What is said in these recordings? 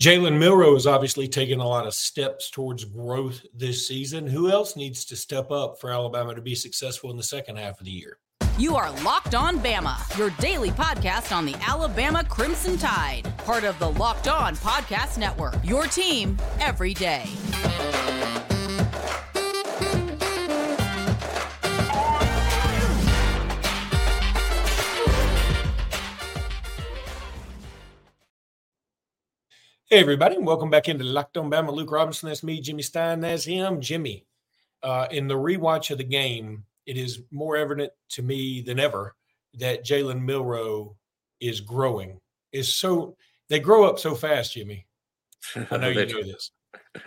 Jalen Milroe has obviously taken a lot of steps towards growth this season. Who else needs to step up for Alabama to be successful in the second half of the year? You are Locked On Bama, your daily podcast on the Alabama Crimson Tide, part of the Locked On Podcast Network. Your team every day. Hey, everybody, and welcome back into Locked On Bama. Luke Robinson, that's me. Jimmy Stein, that's him. Jimmy, uh, in the rewatch of the game, it is more evident to me than ever that Jalen Milroe is growing. Is so they grow up so fast, Jimmy. I know you know this.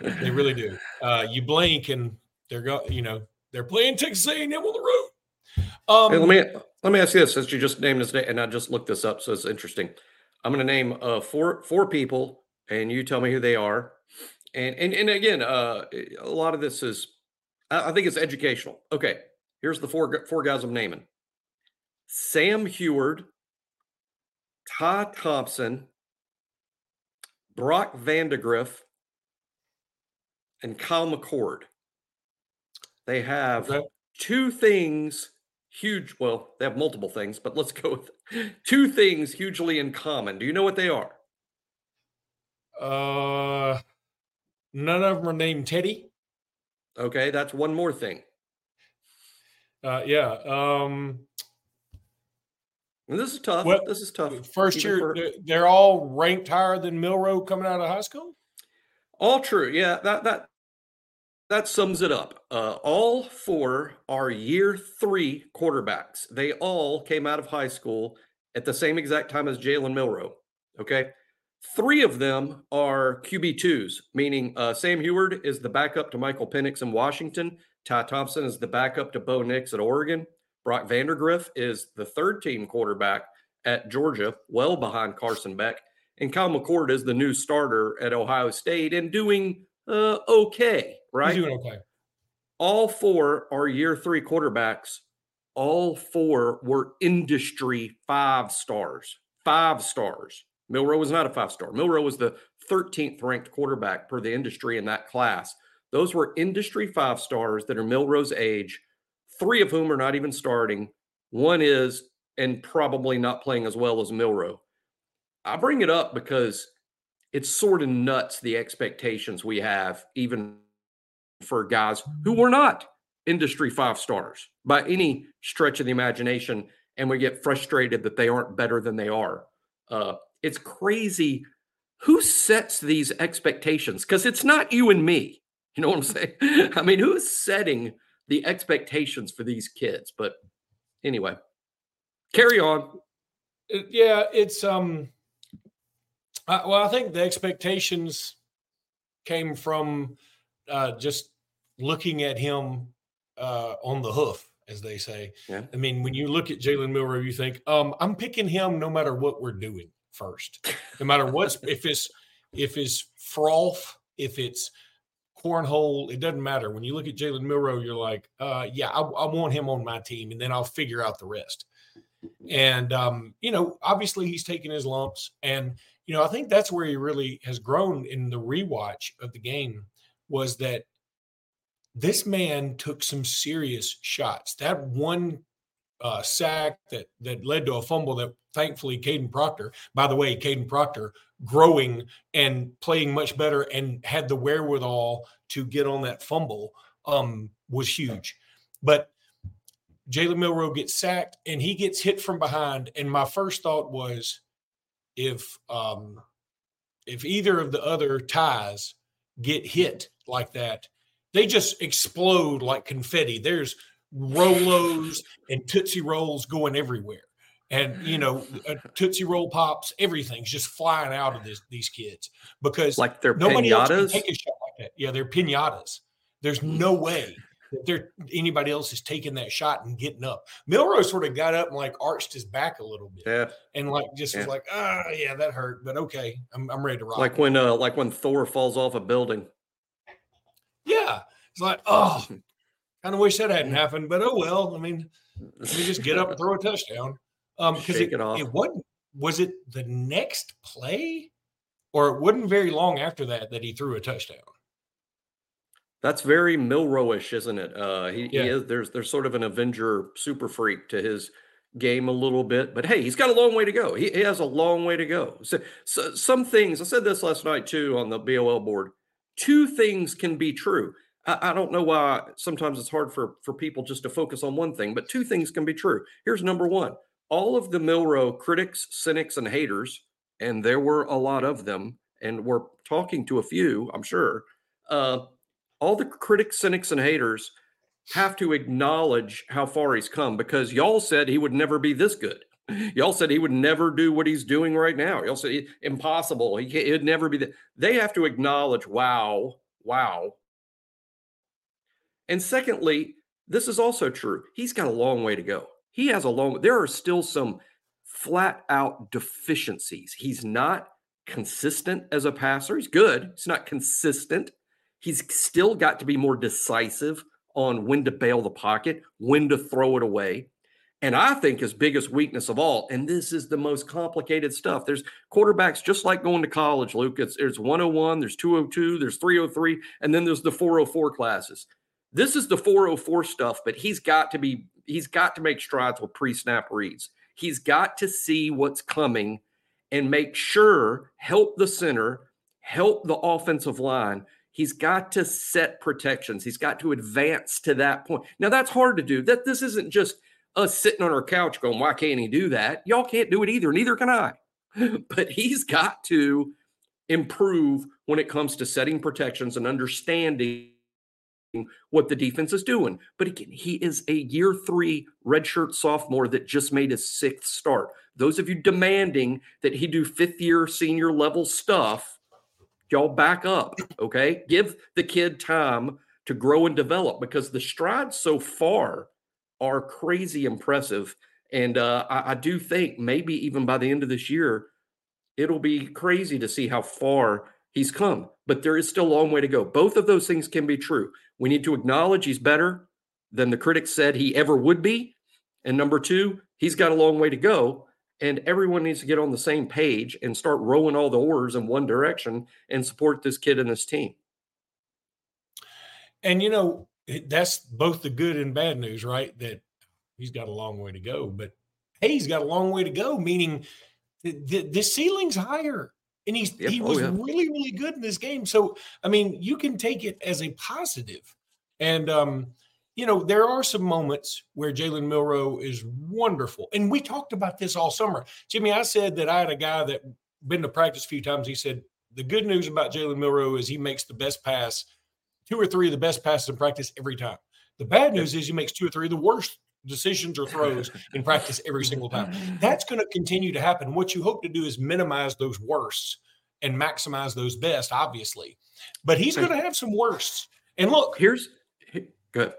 They really do. Uh, you blink and they're go, you know, they're playing Texas A&M on the road. Um, hey, let me let me ask you this: since you just named this, name, and I just looked this up, so it's interesting. I'm going to name uh, four four people and you tell me who they are. And and and again, uh, a lot of this is, I think it's educational. Okay, here's the four four guys I'm naming: Sam Huard, Ty Thompson, Brock Vandagriff, and Kyle McCord. They have okay. two things huge. Well, they have multiple things, but let's go with two things hugely in common. Do you know what they are? Uh, none of them are named Teddy. Okay, that's one more thing. Uh, yeah. Um, this is tough. Well, this is tough. First year, for... they're all ranked higher than Milroe coming out of high school. All true. Yeah, that that that sums it up. Uh, all four are year three quarterbacks. They all came out of high school at the same exact time as Jalen Milroe. Okay. Three of them are QB2s, meaning uh, Sam Huard is the backup to Michael Penix in Washington. Ty Thompson is the backup to Bo Nix at Oregon. Brock Vandagriff is the third team quarterback at Georgia, well behind Carson Beck. And Kyle McCord is the new starter at Ohio State and doing uh, okay, right? He's doing okay. All four are year three quarterbacks. All four were industry five stars. Five stars. Milroe was not a five star. Milroe was the 13th ranked quarterback per the industry in that class. Those were industry five stars that are Milroe's age, three of whom are not even starting. One is, and probably not playing as well as Milroe. I bring it up because it's sort of nuts the expectations we have, even for guys who were not industry five stars by any stretch of the imagination. And we get frustrated that they aren't better than they are. Uh, it's crazy who sets these expectations because it's not you and me. You know what I'm saying? I mean, who's setting the expectations for these kids? But anyway, carry on. Uh, yeah, it's um. Uh, well, I think the expectations came from uh, just looking at him uh, on the hoof, as they say. Yeah. I mean, when you look at Jalen Milroe, you think, um, I'm picking him no matter what we're doing first, no matter what's if it's if it's froth, if it's cornhole, it doesn't matter. When you look at Jalen Milroe, you're like, uh, yeah, I, I, want him on my team, and then I'll figure out the rest. And um, you know, obviously he's taking his lumps, and you know, I think that's where he really has grown in the rewatch of the game was that this man took some serious shots. That one uh, sack that that led to a fumble that thankfully Kadyn Proctor, by the way, Kadyn Proctor growing and playing much better and had the wherewithal to get on that fumble um, was huge. But Jalen Milroe gets sacked and he gets hit from behind. And my first thought was if um, if either of the other ties get hit like that, they just explode like confetti. There's Rolos and Tootsie Rolls going everywhere. And you know, Tootsie Roll pops, everything's just flying out of this, these kids because like they're nobody pinatas? else can take a shot like that. Yeah, they're pinatas. There's no way that there anybody else is taking that shot and getting up. Milroe sort of got up and like arched his back a little bit. Yeah. And like just yeah. was like, ah, oh, yeah, that hurt. But okay, I'm, I'm ready to rock. Like when uh like when Thor falls off a building. Yeah. It's like, oh, Kind of wish that hadn't happened, but oh well. I mean, let me just get up and throw a touchdown. Um, because it, it, it wasn't. Was it the next play or it wasn't very long after that that he threw a touchdown. That's very Milroeish, isn't it? Uh, he, Yeah. he is. There's there's sort of an Avenger super freak to his game a little bit, but hey, he's got a long way to go. He, he has a long way to go. So, so some things I said this last night too on the BOL board. Two things can be true. I, don't know why sometimes it's hard for for people just to focus on one thing, but two things can be true. Here's number one: all of the Milroe critics, cynics, and haters, and there were a lot of them, and we're talking to a few, I'm sure. Uh, all the critics, cynics, and haters have to acknowledge how far he's come because y'all said he would never be this good. Y'all said he would never do what he's doing right now. Y'all said impossible. He it'd never be that. They have to acknowledge, wow, wow. And secondly, this is also true. He's got a long way to go. He has a long. There are still some flat out deficiencies. He's not consistent as a passer. He's good. He's not consistent. He's still got to be more decisive on when to bail the pocket, when to throw it away. And I think his biggest weakness of all, and this is the most complicated stuff. There's quarterbacks just like going to college, Luke. It's there's 101, there's 202, there's 303, and then there's the 404 classes. This is the 404 stuff, but he's got to be he's got to make strides with pre-snap reads. He's got to see what's coming and make sure help the center, help the offensive line He's got to set protections. He's got to advance to that point. Now that's hard to do. That this isn't just us sitting on our couch going, "Why can't he do that?" Y'all can't do it either. Neither can I. but he's got to improve when it comes to setting protections and understanding what the defense is doing. But again, he is a year three redshirt sophomore that just made his sixth start. Those of you demanding that he do fifth year senior level stuff y'all back up, okay? Give the kid time to grow and develop because the strides so far are crazy impressive. And uh, I, I, do think maybe even by the end of this year, it'll be crazy to see how far he's come. But there is still a long way to go. Both of those things can be true. We need to acknowledge he's better than the critics said he ever would be. And number two, he's got a long way to go and everyone needs to get on the same page and start rowing all the oars in one direction and support this kid and this team. And you know, that's both the good and bad news, right? That he's got a long way to go, but hey, he's got a long way to go, meaning the, the, the ceiling's higher. And he's yep. he oh, was oh, yeah. really, really good in this game. So I mean, you can take it as a. And um, you know, there are some moments where Jalen Milroe is wonderful. And we talked about this all summer. Jimmy, I said that I had a guy that been to practice a few times. He said, the good news about Jalen Milroe is he makes the best pass, two or three of the best passes in practice every time. The bad news is he makes two or three of the worst decisions or throws in practice every single time. That's going to continue to happen. What you hope to do is minimize those worsts and maximize those best, obviously. But he's going to have some worsts. And look, here's good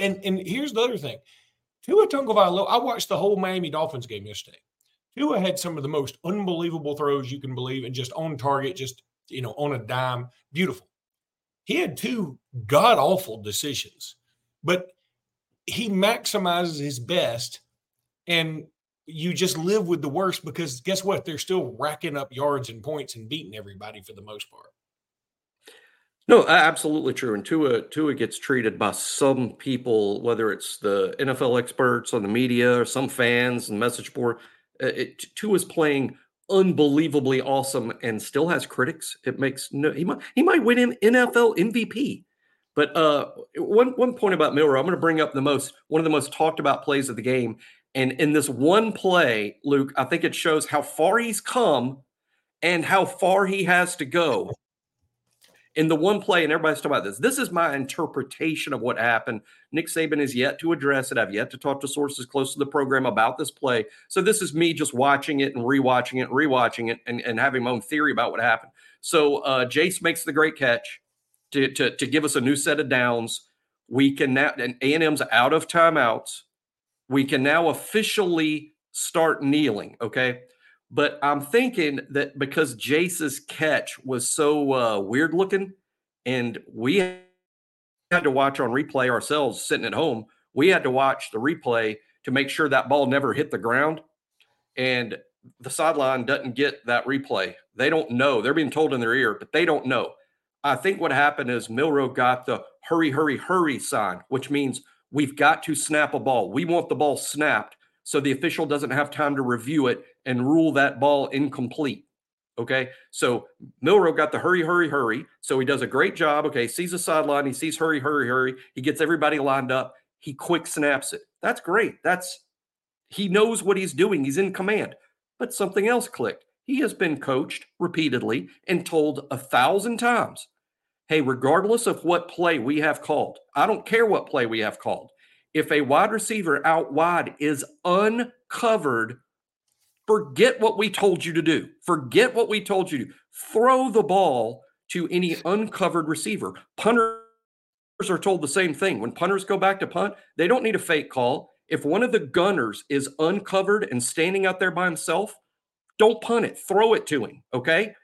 and and here's the other thing. Tua Tagovailoa, I watched the whole Miami Dolphins game yesterday. Tua had some of the most unbelievable throws you can believe, and just on target, just you know, on a dime, beautiful. He had two god awful decisions, but he maximizes his best, and you just live with the worst because guess what? They're still racking up yards and points and beating everybody for the most part. No, absolutely true. And Tua Tua gets treated by some people, whether it's the NFL experts or the media or some fans and message board. Uh, it, Tua's playing unbelievably awesome and still has critics. It makes no he might he might win an NFL MVP. But uh, one one point about Milroe, I'm going to bring up the most one of the most talked about plays of the game. And in this one play, Luke, I think it shows how far he's come and how far he has to go in the one play, and everybody's talking about this. This is my interpretation of what happened. Nick Saban is yet to address it. I've yet to talk to sources close to the program about this play. So this is me just watching it and rewatching it and rewatching it and, and having my own theory about what happened. So uh, Jase makes the great catch to, to, to give us a new set of downs. We can now, and A&M's out of timeouts. We can now officially start kneeling. Okay. But I'm thinking that because Jase's catch was so uh, weird looking, and we had to watch on replay ourselves sitting at home, we had to watch the replay to make sure that ball never hit the ground. And the sideline doesn't get that replay. They don't know. They're being told in their ear, but they don't know. I think what happened is Milroe got the hurry, hurry, hurry sign, which means we've got to snap a ball. We want the ball snapped so the official doesn't have time to review it and rule that ball incomplete. Okay. So Milroe got the hurry, hurry, hurry. So he does a great job. Okay. Sees the sideline. He sees hurry, hurry, hurry. He gets everybody lined up. He quick snaps it. That's great. That's he knows what he's doing. He's in command. But something else clicked. He has been coached repeatedly and told a thousand times hey, regardless of what play we have called, I don't care what play we have called. If a wide receiver out wide is uncovered, forget what we told you to do. Forget what we told you to do. throw the ball to any uncovered receiver. Punters are told the same thing. When punters go back to punt, they don't need a fake call. If one of the gunners is uncovered and standing out there by himself, don't punt it, throw it to him. Okay.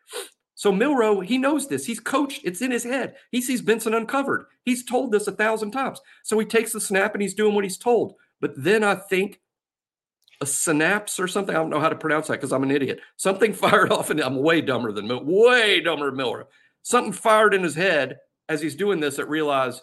So Milroe, he knows this. He's coached. It's in his head. He sees Benson uncovered. He's told this a thousand times. So he takes the snap and he's doing what he's told. But then I think a synapse or something. I don't know how to pronounce that because I'm an idiot. Something fired off, and I'm way dumber than Mil- way dumber than Milroe. Something fired in his head as he's doing this that realized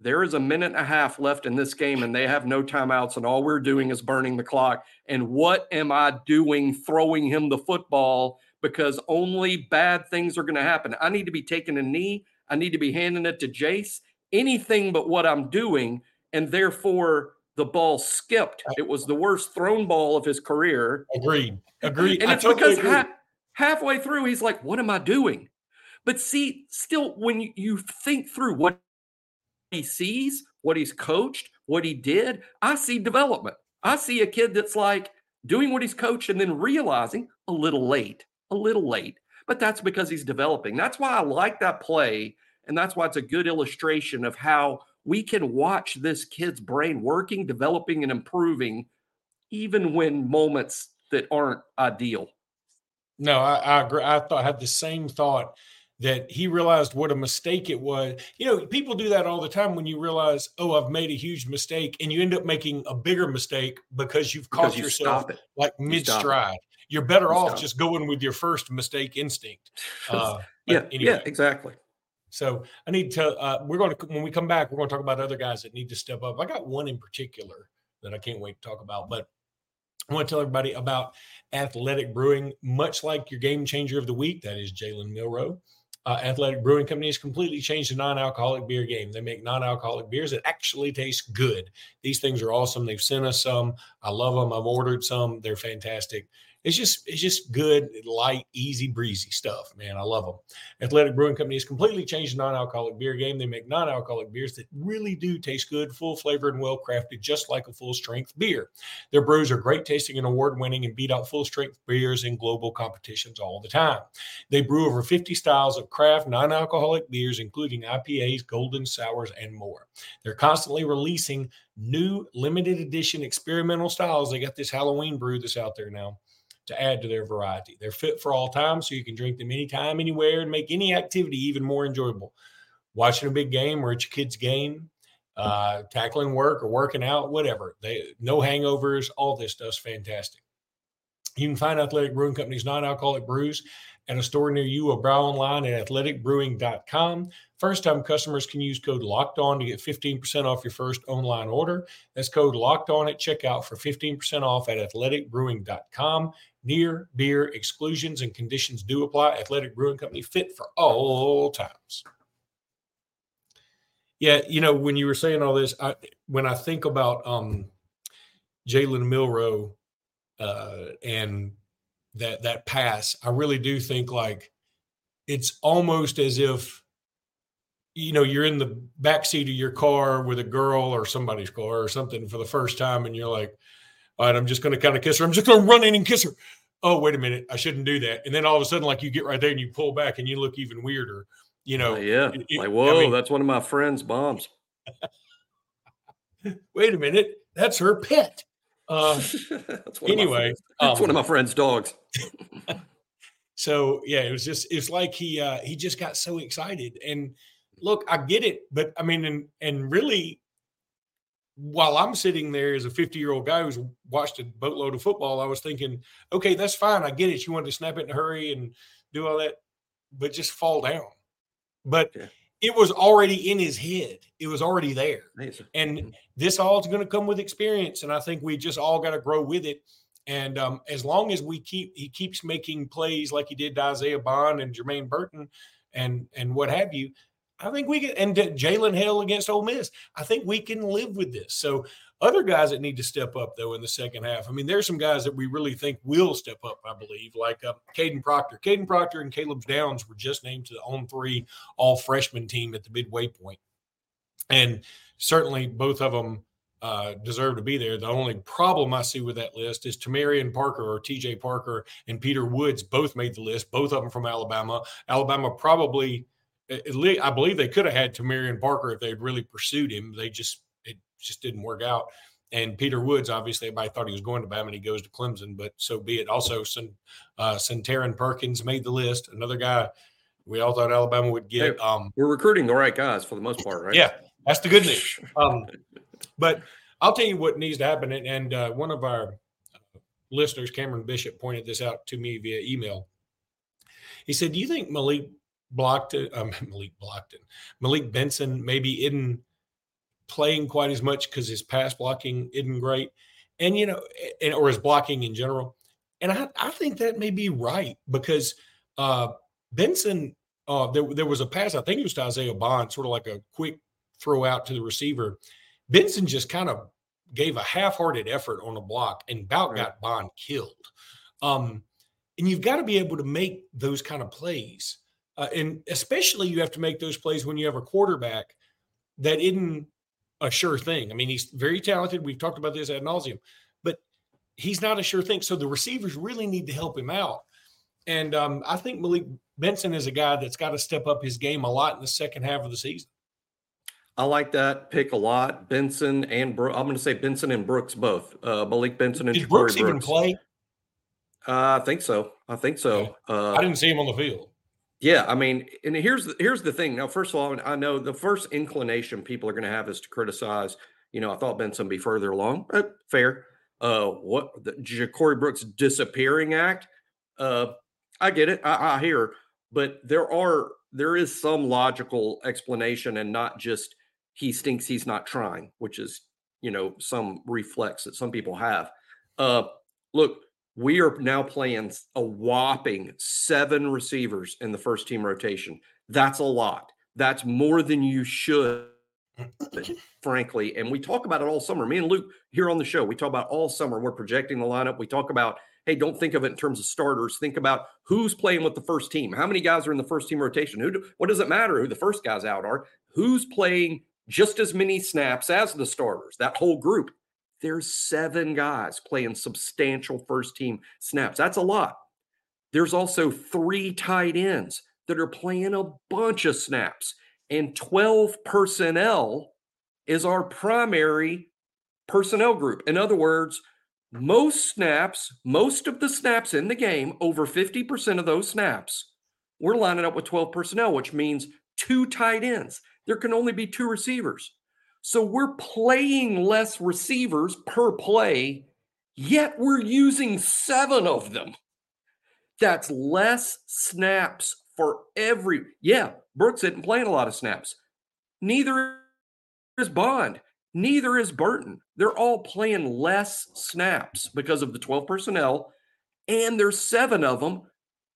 there is a minute and a half left in this game and they have no timeouts and all we're doing is burning the clock and what am i doing throwing him the football because only bad things are going to happen. I need to be taking a knee. I need to be handing it to jace. Anything but what i'm doing and therefore the ball skipped. It was the worst thrown ball of his career. Agreed. Agreed. And it's totally because ha- halfway through he's like what am i doing? But see still when you think through what he sees, what he's coached, what he did, I see development. I see a kid that's like doing what he's coached and then realizing a little late, a little late. But that's because he's developing. That's why I like that play. And that's why it's a good illustration of how we can watch this kid's brain working, developing, and improving, even when moments that aren't ideal. No, I, I agree. I thought I had the same thought that he realized what a mistake it was. You know, people do that all the time when you realize, oh, I've made a huge mistake, and you end up making a bigger mistake because you've caught you yourself like mid stride. You are better off just going with your first mistake instinct. Uh, yeah, anyway. yeah, exactly. So I need to. Uh, we're going to when we come back, we're going to talk about other guys that need to step up. I got one in particular that I can't wait to talk about, but I want to tell everybody about Athletic Brewing. Much like your game changer of the week, that is Jalen Milroe. uh, Athletic Brewing Company has completely changed the non-alcoholic beer game. They make non-alcoholic beers that actually taste good. These things are awesome. They've sent us some. I love them. I've ordered some. They're fantastic. It's just it's just good, light, easy breezy stuff, man. I love them. Athletic Brewing Company has completely changed the non-alcoholic beer game. They make non-alcoholic beers that really do taste good, full flavored and well crafted, just like a full strength beer. Their brews are great tasting and award winning and beat out full strength beers in global competitions all the time. They brew over 50 styles of craft non-alcoholic beers, including IPAs, golden sours, and more. They're constantly releasing new limited edition experimental styles. They got this Halloween brew that's out there now to add to their variety. They're fit for all time, so you can drink them anytime, anywhere, and make any activity even more enjoyable. Watching a big game or at your kid's game, uh, tackling work or working out, whatever. They no hangovers. All this stuff's fantastic. You can find Athletic Brewing Company's non-alcoholic brews at a store near you or browse online at athleticbrewing.com. First time customers can use code locked on to get 15% off your first online order. That's code locked on at checkout for 15% off at athleticbrewing.com. Near beer exclusions and conditions do apply. Athletic Brewing Company fit for all times. Yeah, you know, when you were saying all this, I, when I think about um, Jalen Milroe uh, and that that pass, I really do think like it's almost as if you know you're in the back seat of your car with a girl or somebody's car or something for the first time, and you're like, all right, I'm just going to kind of kiss her. I'm just going to run in and kiss her. Oh, wait a minute, I shouldn't do that. And then all of a sudden, like you get right there and you pull back and you look even weirder. You know, uh, yeah, it, like whoa, I mean, that's one of my friend's moms. wait a minute, that's her pet. Uh, that's anyway, that's um, one of my friend's dogs. so yeah, it was just it's like he uh, he just got so excited. And look, I get it, but I mean, and and really, while I'm sitting there as a 50 year old guy who's watched a boatload of football, I was thinking, okay, that's fine. I get it. You want to snap it in a hurry and do all that, but just fall down. But yeah. It was already in his head. It was already there. And mm-hmm. this all is going to come with experience. And I think we just all got to grow with it. And um, as long as we keep, he keeps making plays like he did to Isaiah Bond and Jermaine Burton and and what have you, I think we can, and Jalen Hill against Ole Miss. I think we can live with this. So, other guys that need to step up though in the second half. I mean, there's some guys that we really think will step up. I believe, like uh, Kadyn Proctor. Kadyn Proctor and Caleb Downs were just named to the On3 all freshman team at the midway point, and certainly both of them. Uh, deserve to be there. The only problem I see with that list is Tamarian Parker or TJ Parker and Peter Woods both made the list, both of them from Alabama. Alabama probably I believe they could have had Tamarian Parker if they'd really pursued him. They just just didn't work out. And Peter Woods, obviously, everybody thought he was going to Bama, and he goes to Clemson, but so be it. Also, some uh, Suntarine Perkins made the list. Another guy we all thought Alabama would get. Hey, um, we're recruiting the right guys for the most part, right? Yeah, that's the good news. Um, but I'll tell you what needs to happen. And, and uh, one of our listeners, Cameron Bishop, pointed this out to me via email. He said, "Do you think Malik Blockton, um, Malik Blockton, Malik Benson maybe isn't playing quite as much because his pass blocking isn't great, and you know, and, or his blocking in general. And I, I think that may be right because uh, Benson, uh, there, there was a pass, I think it was to Isaiah Bond, sort of like a quick throw out to the receiver. Benson just kind of gave a half-hearted effort on a block and about right. got Bond killed. Um, and you've got to be able to make those kind of plays. Uh, and especially you have to make those plays when you have a quarterback that isn't a sure thing. I mean, he's very talented. We've talked about this ad nauseum, but he's not a sure thing. So the receivers really need to help him out. And um, I think Malik Benson is a guy that's got to step up his game a lot in the second half of the season. I like that pick a lot. Benson and Bro- I'm going to say Benson and Brooks both. Uh, Malik Benson and Did Brooks, Brooks even play? Uh, I think so. I think so. Uh, I didn't see him on the field. Yeah, I mean, and here's the, here's the thing. Now, first of all, I know the first inclination people are going to have is to criticize. You know, I thought Benson be further along. Uh, fair. Uh, what the Ja'Corey Brooks disappearing act? Uh, I get it. I, I hear, but there are there is some logical explanation, and not just he stinks. He's not trying, which is you know some reflex that some people have. Uh, look, we are now playing a whopping seven receivers in the first team rotation. That's a lot. That's more than you should, frankly. And we talk about it all summer. Me and Luke here on the show, we talk about all summer. We're projecting the lineup. We talk about, hey, don't think of it in terms of starters. Think about who's playing with the first team. How many guys are in the first team rotation? Who? Do, what does it matter who the first guys out are? Who's playing just as many snaps as the starters? That whole group there's seven guys playing substantial first team snaps. That's a lot. There's also three tight ends that are playing a bunch of snaps, and 12 personnel is our primary personnel group. In other words, most snaps, most of the snaps in the game, over 50% of those snaps, we're lining up with 12 personnel, which means two tight ends. There can only be two receivers. So we're playing less receivers per play, yet we're using seven of them. That's less snaps for every. Yeah, Brooks isn't playing a lot of snaps. Neither is Bond. Neither is Burton. They're all playing less snaps because of the 12 personnel, and there's seven of them.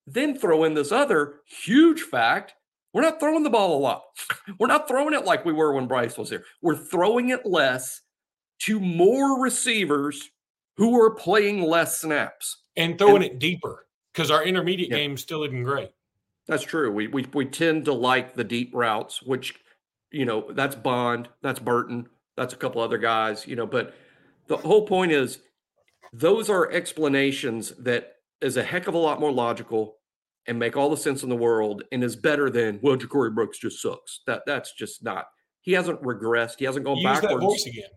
Then throw in this other huge fact we're not throwing the ball a lot. We're not throwing it like we were when Bryce was here. We're throwing it less to more receivers who are playing less snaps and throwing and, it deeper because our intermediate yeah. game still isn't great. That's true. We, we we tend to like the deep routes, which you know that's Bond, that's Burton, that's a couple other guys, you know. But the whole point is, those are explanations that is a heck of a lot more logical and make all the sense in the world and is better than well, Ja'Corey Brooks just sucks. That that's just not. He hasn't regressed. He hasn't gone Use backwards. That voice again.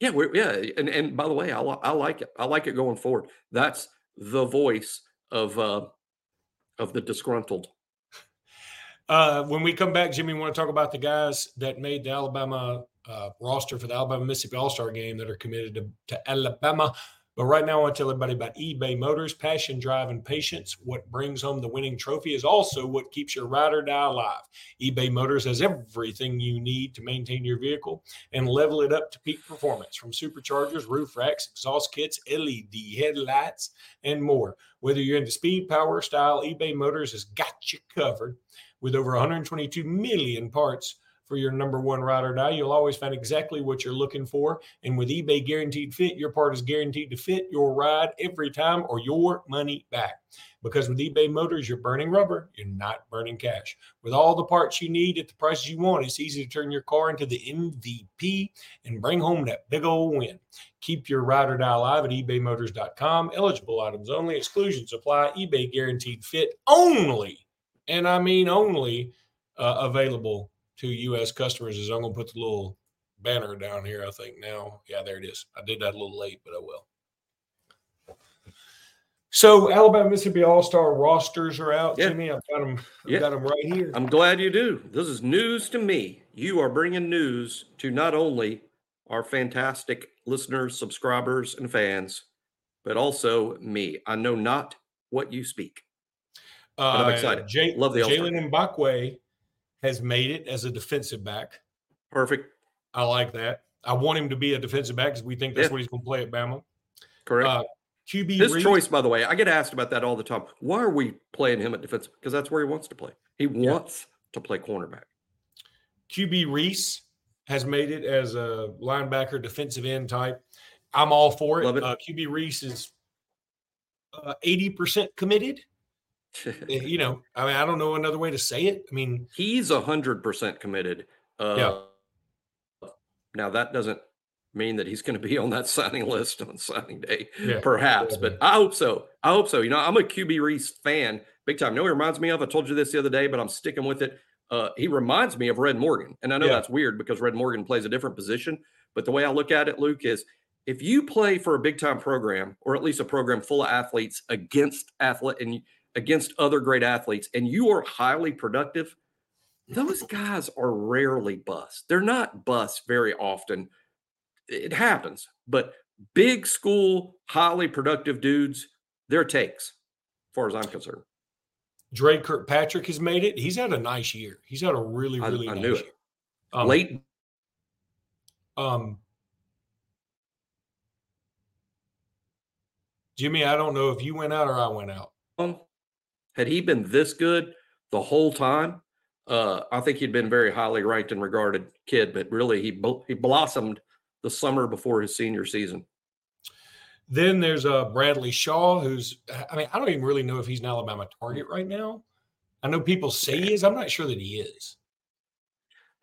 Yeah, yeah, and and by the way, I, I like it. I like it going forward. That's the voice of uh of the disgruntled. Uh, when we come back, Jimmy, want to talk about the guys that made the Alabama uh, roster for the Alabama Mississippi All Star game that are committed to, to Alabama. But right now, I want to tell everybody about eBay Motors. Passion, drive, and patience. What brings home the winning trophy is also what keeps your ride or die alive. eBay Motors has everything you need to maintain your vehicle and level it up to peak performance from superchargers, roof racks, exhaust kits, LED headlights, and more. Whether you're into speed, power, style, eBay Motors has got you covered with over 122 million parts for your number one ride or die. You'll always find exactly what you're looking for. And with eBay Guaranteed Fit, your part is guaranteed to fit your ride every time or your money back. Because with eBay Motors, you're burning rubber, you're not burning cash. With all the parts you need at the prices you want, it's easy to turn your car into the MVP and bring home that big old win. Keep your ride or die alive at ebaymotors.com. Eligible items only, exclusions apply. eBay Guaranteed Fit only, and I mean only, uh, available to U.S. customers is I'm going to put the little banner down here. I think now, yeah, there it is. I did that a little late, but I will. So Alabama Mississippi All Star rosters are out. Yeah. Jimmy, I've got them. I've Yeah. got them right here. I'm glad you do. This is news to me. You are bringing news to not only our fantastic listeners, subscribers, and fans, but also me. I know not what you speak. I'm excited. Uh, Jay, Love the. Jaylen Mbakwa has made it as a defensive back. Perfect. I like that. I want him to be a defensive back because we think that's Yeah. what he's going to play at Bama. Correct. Uh, QB His Reed- choice, by the way, I get asked about that all the time. Why are we playing him at defensive? Because that's where he wants to play. He wants to play cornerback. QB Reese has made it as a linebacker, defensive end type. I'm all for it. It. Uh, QB Reese is uh, 80% committed. Uh, You know, I mean, I don't know another way to say it. I mean, He's a hundred percent committed. Uh, Now that doesn't mean that he's going to be on that signing list on signing day, Yeah, perhaps. But I hope so. I hope so. You know, I'm a QB Reese fan, big time. You know, he reminds me of. I told you this the other day, but I'm sticking with it. Uh, he reminds me of Red Morgan, and I know Yeah. that's weird because Red Morgan plays a different position. But the way I look at it, Luke, is if you play for a big time program, or at least a program full of athletes against athlete and against other great athletes, and you are highly productive, those guys are rarely bust. They're not bust very often. It happens, but big school, highly productive dudes, they're takes, as far as I'm concerned. Dre Kirkpatrick has made it. He's had a nice year. He's had a really, really I nice knew it. year. Um, Late, Um, Jimmy, I don't know if you went out or I went out. on, had he been this good the whole time, uh, I think he'd been very highly ranked and regarded kid. But really, he bl- he blossomed the summer before his senior season. Then there's uh, Bradley Shaw, who's, I mean, I don't even really know if he's an Alabama target right now. I know people say he is. I'm not sure that he is.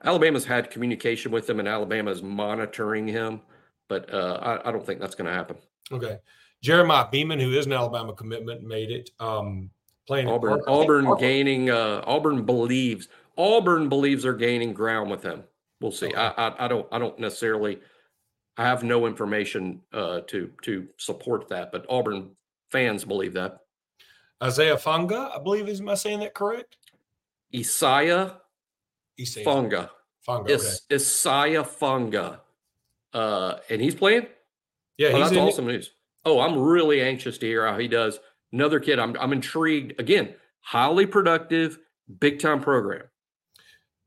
Alabama's had communication with him, and Alabama's monitoring him, but uh, I, I don't think that's going to happen. Okay. Jeremiah Beaman, who is an Alabama commitment, made it. Um, playing Auburn, think Auburn gaining. Uh, Auburn believes. Auburn believes they're gaining ground with him. We'll see. Okay. I, I, I don't. I don't necessarily. I have no information uh, to to support that, but Auburn fans believe that. Isaiah Funga, I believe, is am I saying that correct? Isaiah Funga. Funga. Okay. Isaiah Funga. Uh, and he's playing. Yeah, Oh, he's that's in it. awesome news. Oh, I'm really anxious to hear how he does. Another kid. I'm I'm intrigued. Again, highly productive, big time program.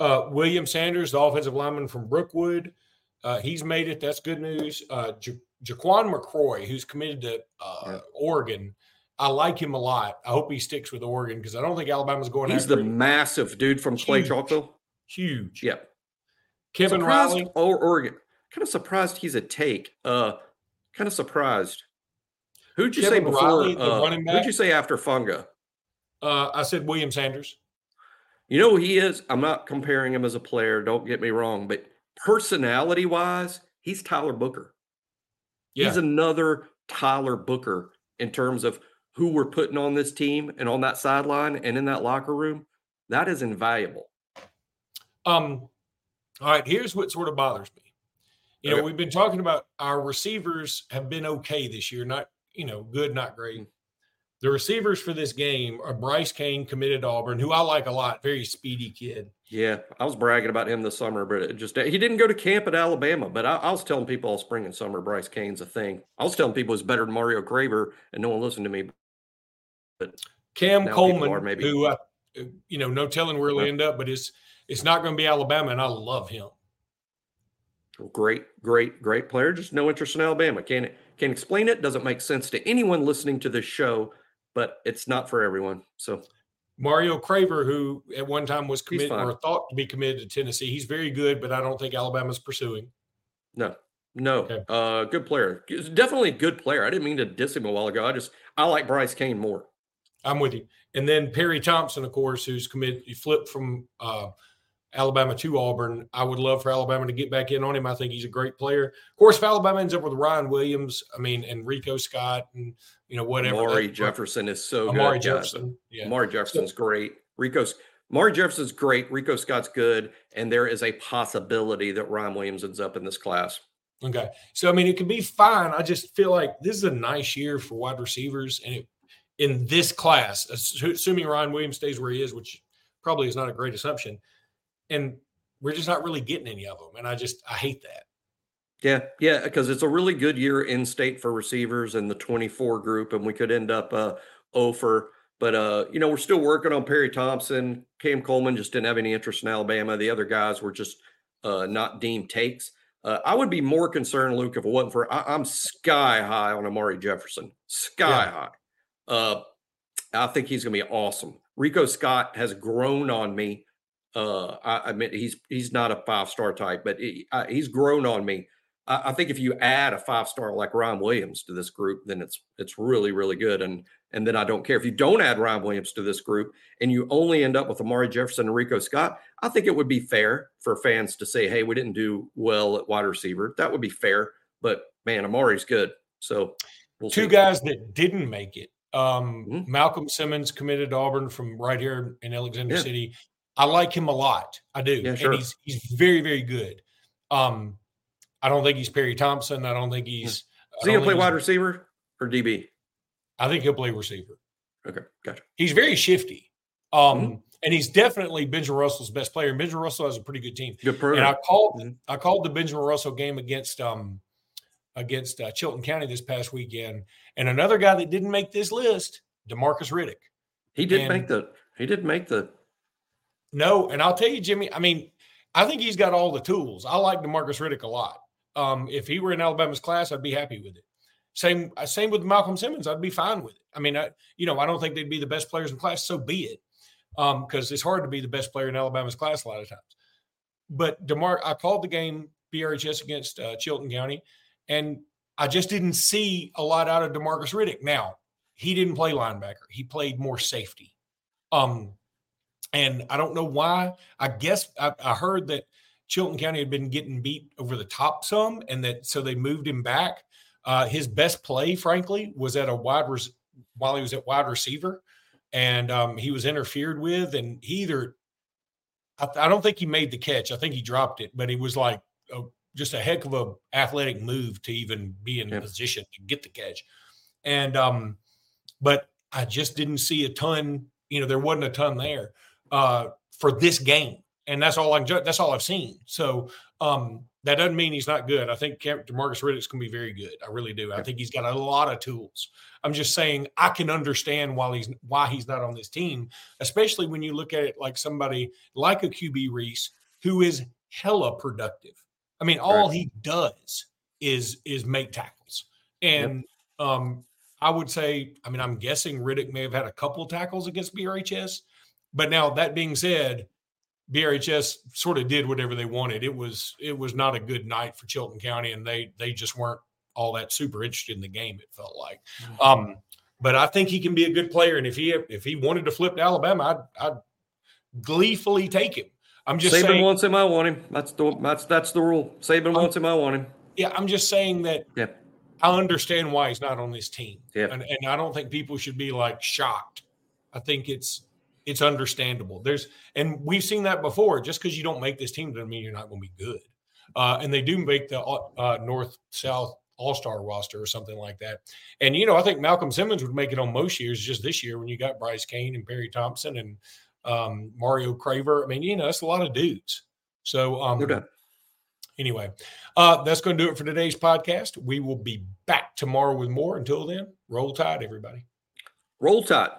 Uh, William Sanders, the offensive lineman from Brookwood, uh, he's made it. That's good news. Uh, ja- Jaquan McCroy, who's committed to uh, Yeah. Oregon, I like him a lot. I hope he sticks with Oregon because I don't think Alabama's going to He's the him. massive dude from Clay Chalkville. huge. Yeah. Kevin surprised Riley. or Oregon. Kind of surprised he's a take. Uh kind of surprised. Who'd you say before? Riley, the uh, who'd you say after Funga? Uh, I said William Sanders. You know who he is? I'm not comparing him as a player, don't get me wrong, but personality wise, he's Tyler Booker. Yeah, He's another Tyler Booker in terms of who we're putting on this team and on that sideline and in that locker room. That is invaluable. Um, all right, here's what sort of bothers me. You know, Okay. we've been talking about our receivers have been okay this year, not you know, good, not great. Mm. The receivers for this game are Bryce Kane, committed to Auburn, who I like a lot, very speedy kid. Yeah, I was bragging about him this summer, but it just he didn't go to camp at Alabama. But I, I was telling people all spring and summer Bryce Kane's a thing. I was telling people he's better than Mario Craver, and no one listened to me. But Cam Coleman, maybe. who uh, you know, no telling where he'll end up, but it's it's not going to be Alabama, and I love him. Great, great, great player. Just no interest in Alabama. Can't can't explain it. Doesn't make sense to anyone listening to this show, but it's not for everyone. So Mario Craver, who at one time was committed or thought to be committed to Tennessee, he's very good, but I don't think Alabama's pursuing. No, no, okay. uh, good player. Definitely a good player. I didn't mean to diss him a while ago. I just I like Bryce Kane more. I'm with you. And then Perry Thompson, of course, who's committed. He flipped from uh, Alabama to Auburn. I would love for Alabama to get back in on him. I think he's a great player. Of course, if Alabama ends up with Ryan Williams, I mean, and Rico Scott, and you know whatever. Amari Jefferson is so Amari good. Jefferson, yeah. Amari Jefferson's so, great. Rico's Amari Jefferson's great. Rico Scott's good, and there is a possibility that Ryan Williams ends up in this class. Okay, so I mean, it could be fine. I just feel like this is a nice year for wide receivers, and it, in this class, assuming Ryan Williams stays where he is, which probably is not a great assumption and we're just not really getting any of them. And I just I hate that. Yeah, yeah, because it's a really good year in state for receivers in the 24 group, and we could end up uh over. But uh, you know, we're still working on Perry Thompson. Cam Coleman just didn't have any interest in Alabama. The other guys were just uh not deemed takes. Uh, I would be more concerned, Luke, if it wasn't for I, am sky high on Amari Jefferson. Sky yeah. high. Uh, I think he's gonna be awesome. Rico Scott has grown on me uh, I, I mean, he's he's not a five star type, but he, uh, he's grown on me. I, I, think if you add a five star like Ryan Williams to this group, then it's it's really really good. And and then I don't care if you don't add Ryan Williams to this group and you only end up with Amari Jefferson and Rico Scott. I think it would be fair for fans to say, "Hey, we didn't do well at wide receiver." That would be fair. But man, Amari's good. So we'll two see. guys that didn't make it. Um, mm-hmm. Malcolm Simmons committed to Auburn from right here in Alexander yeah. City. I like him a lot. I do. Yeah, sure. And he's he's very, very good. Um, I don't think he's Perry Thompson. I don't think he's Is he gonna play wide receiver or DB? I think he'll play receiver. Okay, gotcha. He's very shifty. Um, mm-hmm. and he's definitely Benjamin Russell's best player. And Benjamin Russell has a pretty good team. Good program. And I called mm-hmm. I called the Benjamin Russell game against um against uh, Chilton County this past weekend. And another guy that didn't make this list, Demarcus Riddick. He did and, make the he did make the no, and I'll tell you, Jimmy. I mean, I think he's got all the tools. I like Demarcus Riddick a lot. Um, if he were in Alabama's class, I'd be happy with it. Same, uh, same with Malcolm Simmons. I'd be fine with it. I mean, I, you know, I don't think they'd be the best players in class. So be it, because um, it's hard to be the best player in Alabama's class a lot of times. But Demar, I called the game BRHS against uh, Chilton County, and I just didn't see a lot out of Demarcus Riddick. Now, he didn't play linebacker; he played more safety. Um, and I don't know why. I guess I, I, heard that Chilton County had been getting beat over the top some, and that so they moved him back. Uh, his best play, frankly, was at a wide res- while he was at wide receiver, and um, he was interfered with, and he either I, I, don't think he made the catch. I think he dropped it, but he was like a, just a heck of a athletic move to even be in yep. position to get the catch. And um, but I just didn't see a ton. You know, there wasn't a ton there uh, for this game, and that's all I that's all I've seen. So um, that doesn't mean he's not good. I think Demarcus Riddick's going to be very good. I really do. I think he's got a lot of tools. I'm just saying I can understand why he's why he's not on this team, especially when you look at it like somebody like a QB Reese who is hella productive. I mean, all right. he does is is make tackles, and yep. um, I would say, I mean, I'm guessing Riddick may have had a couple tackles against BRHS, but now that being said, BRHS sort of did whatever they wanted. It was it was not a good night for Chilton County, and they they just weren't all that super interested in the game. It felt like, mm-hmm. um, but I think he can be a good player, and if he if he wanted to flip to Alabama, I'd, I'd gleefully take him. I'm just Saban saying, wants him. I want him. That's the that's that's the rule. Saban I'm, wants him. I want him. Yeah, I'm just saying that. Yeah. I understand why he's not on this team. Yeah. And, and I don't think people should be like shocked. I think it's it's understandable. There's and we've seen that before. Just because you don't make this team doesn't mean you're not going to be good. Uh, and they do make the uh, North South All Star roster or something like that. And you know, I think Malcolm Simmons would make it on most years. Just this year, when you got Bryce Kane and Perry Thompson and um, Mario Craver. I mean, you know, that's a lot of dudes. So, um, doubt. anyway, uh, that's going to do it for today's podcast. We will be back tomorrow with more. Until then, roll tide, everybody. Roll Tide.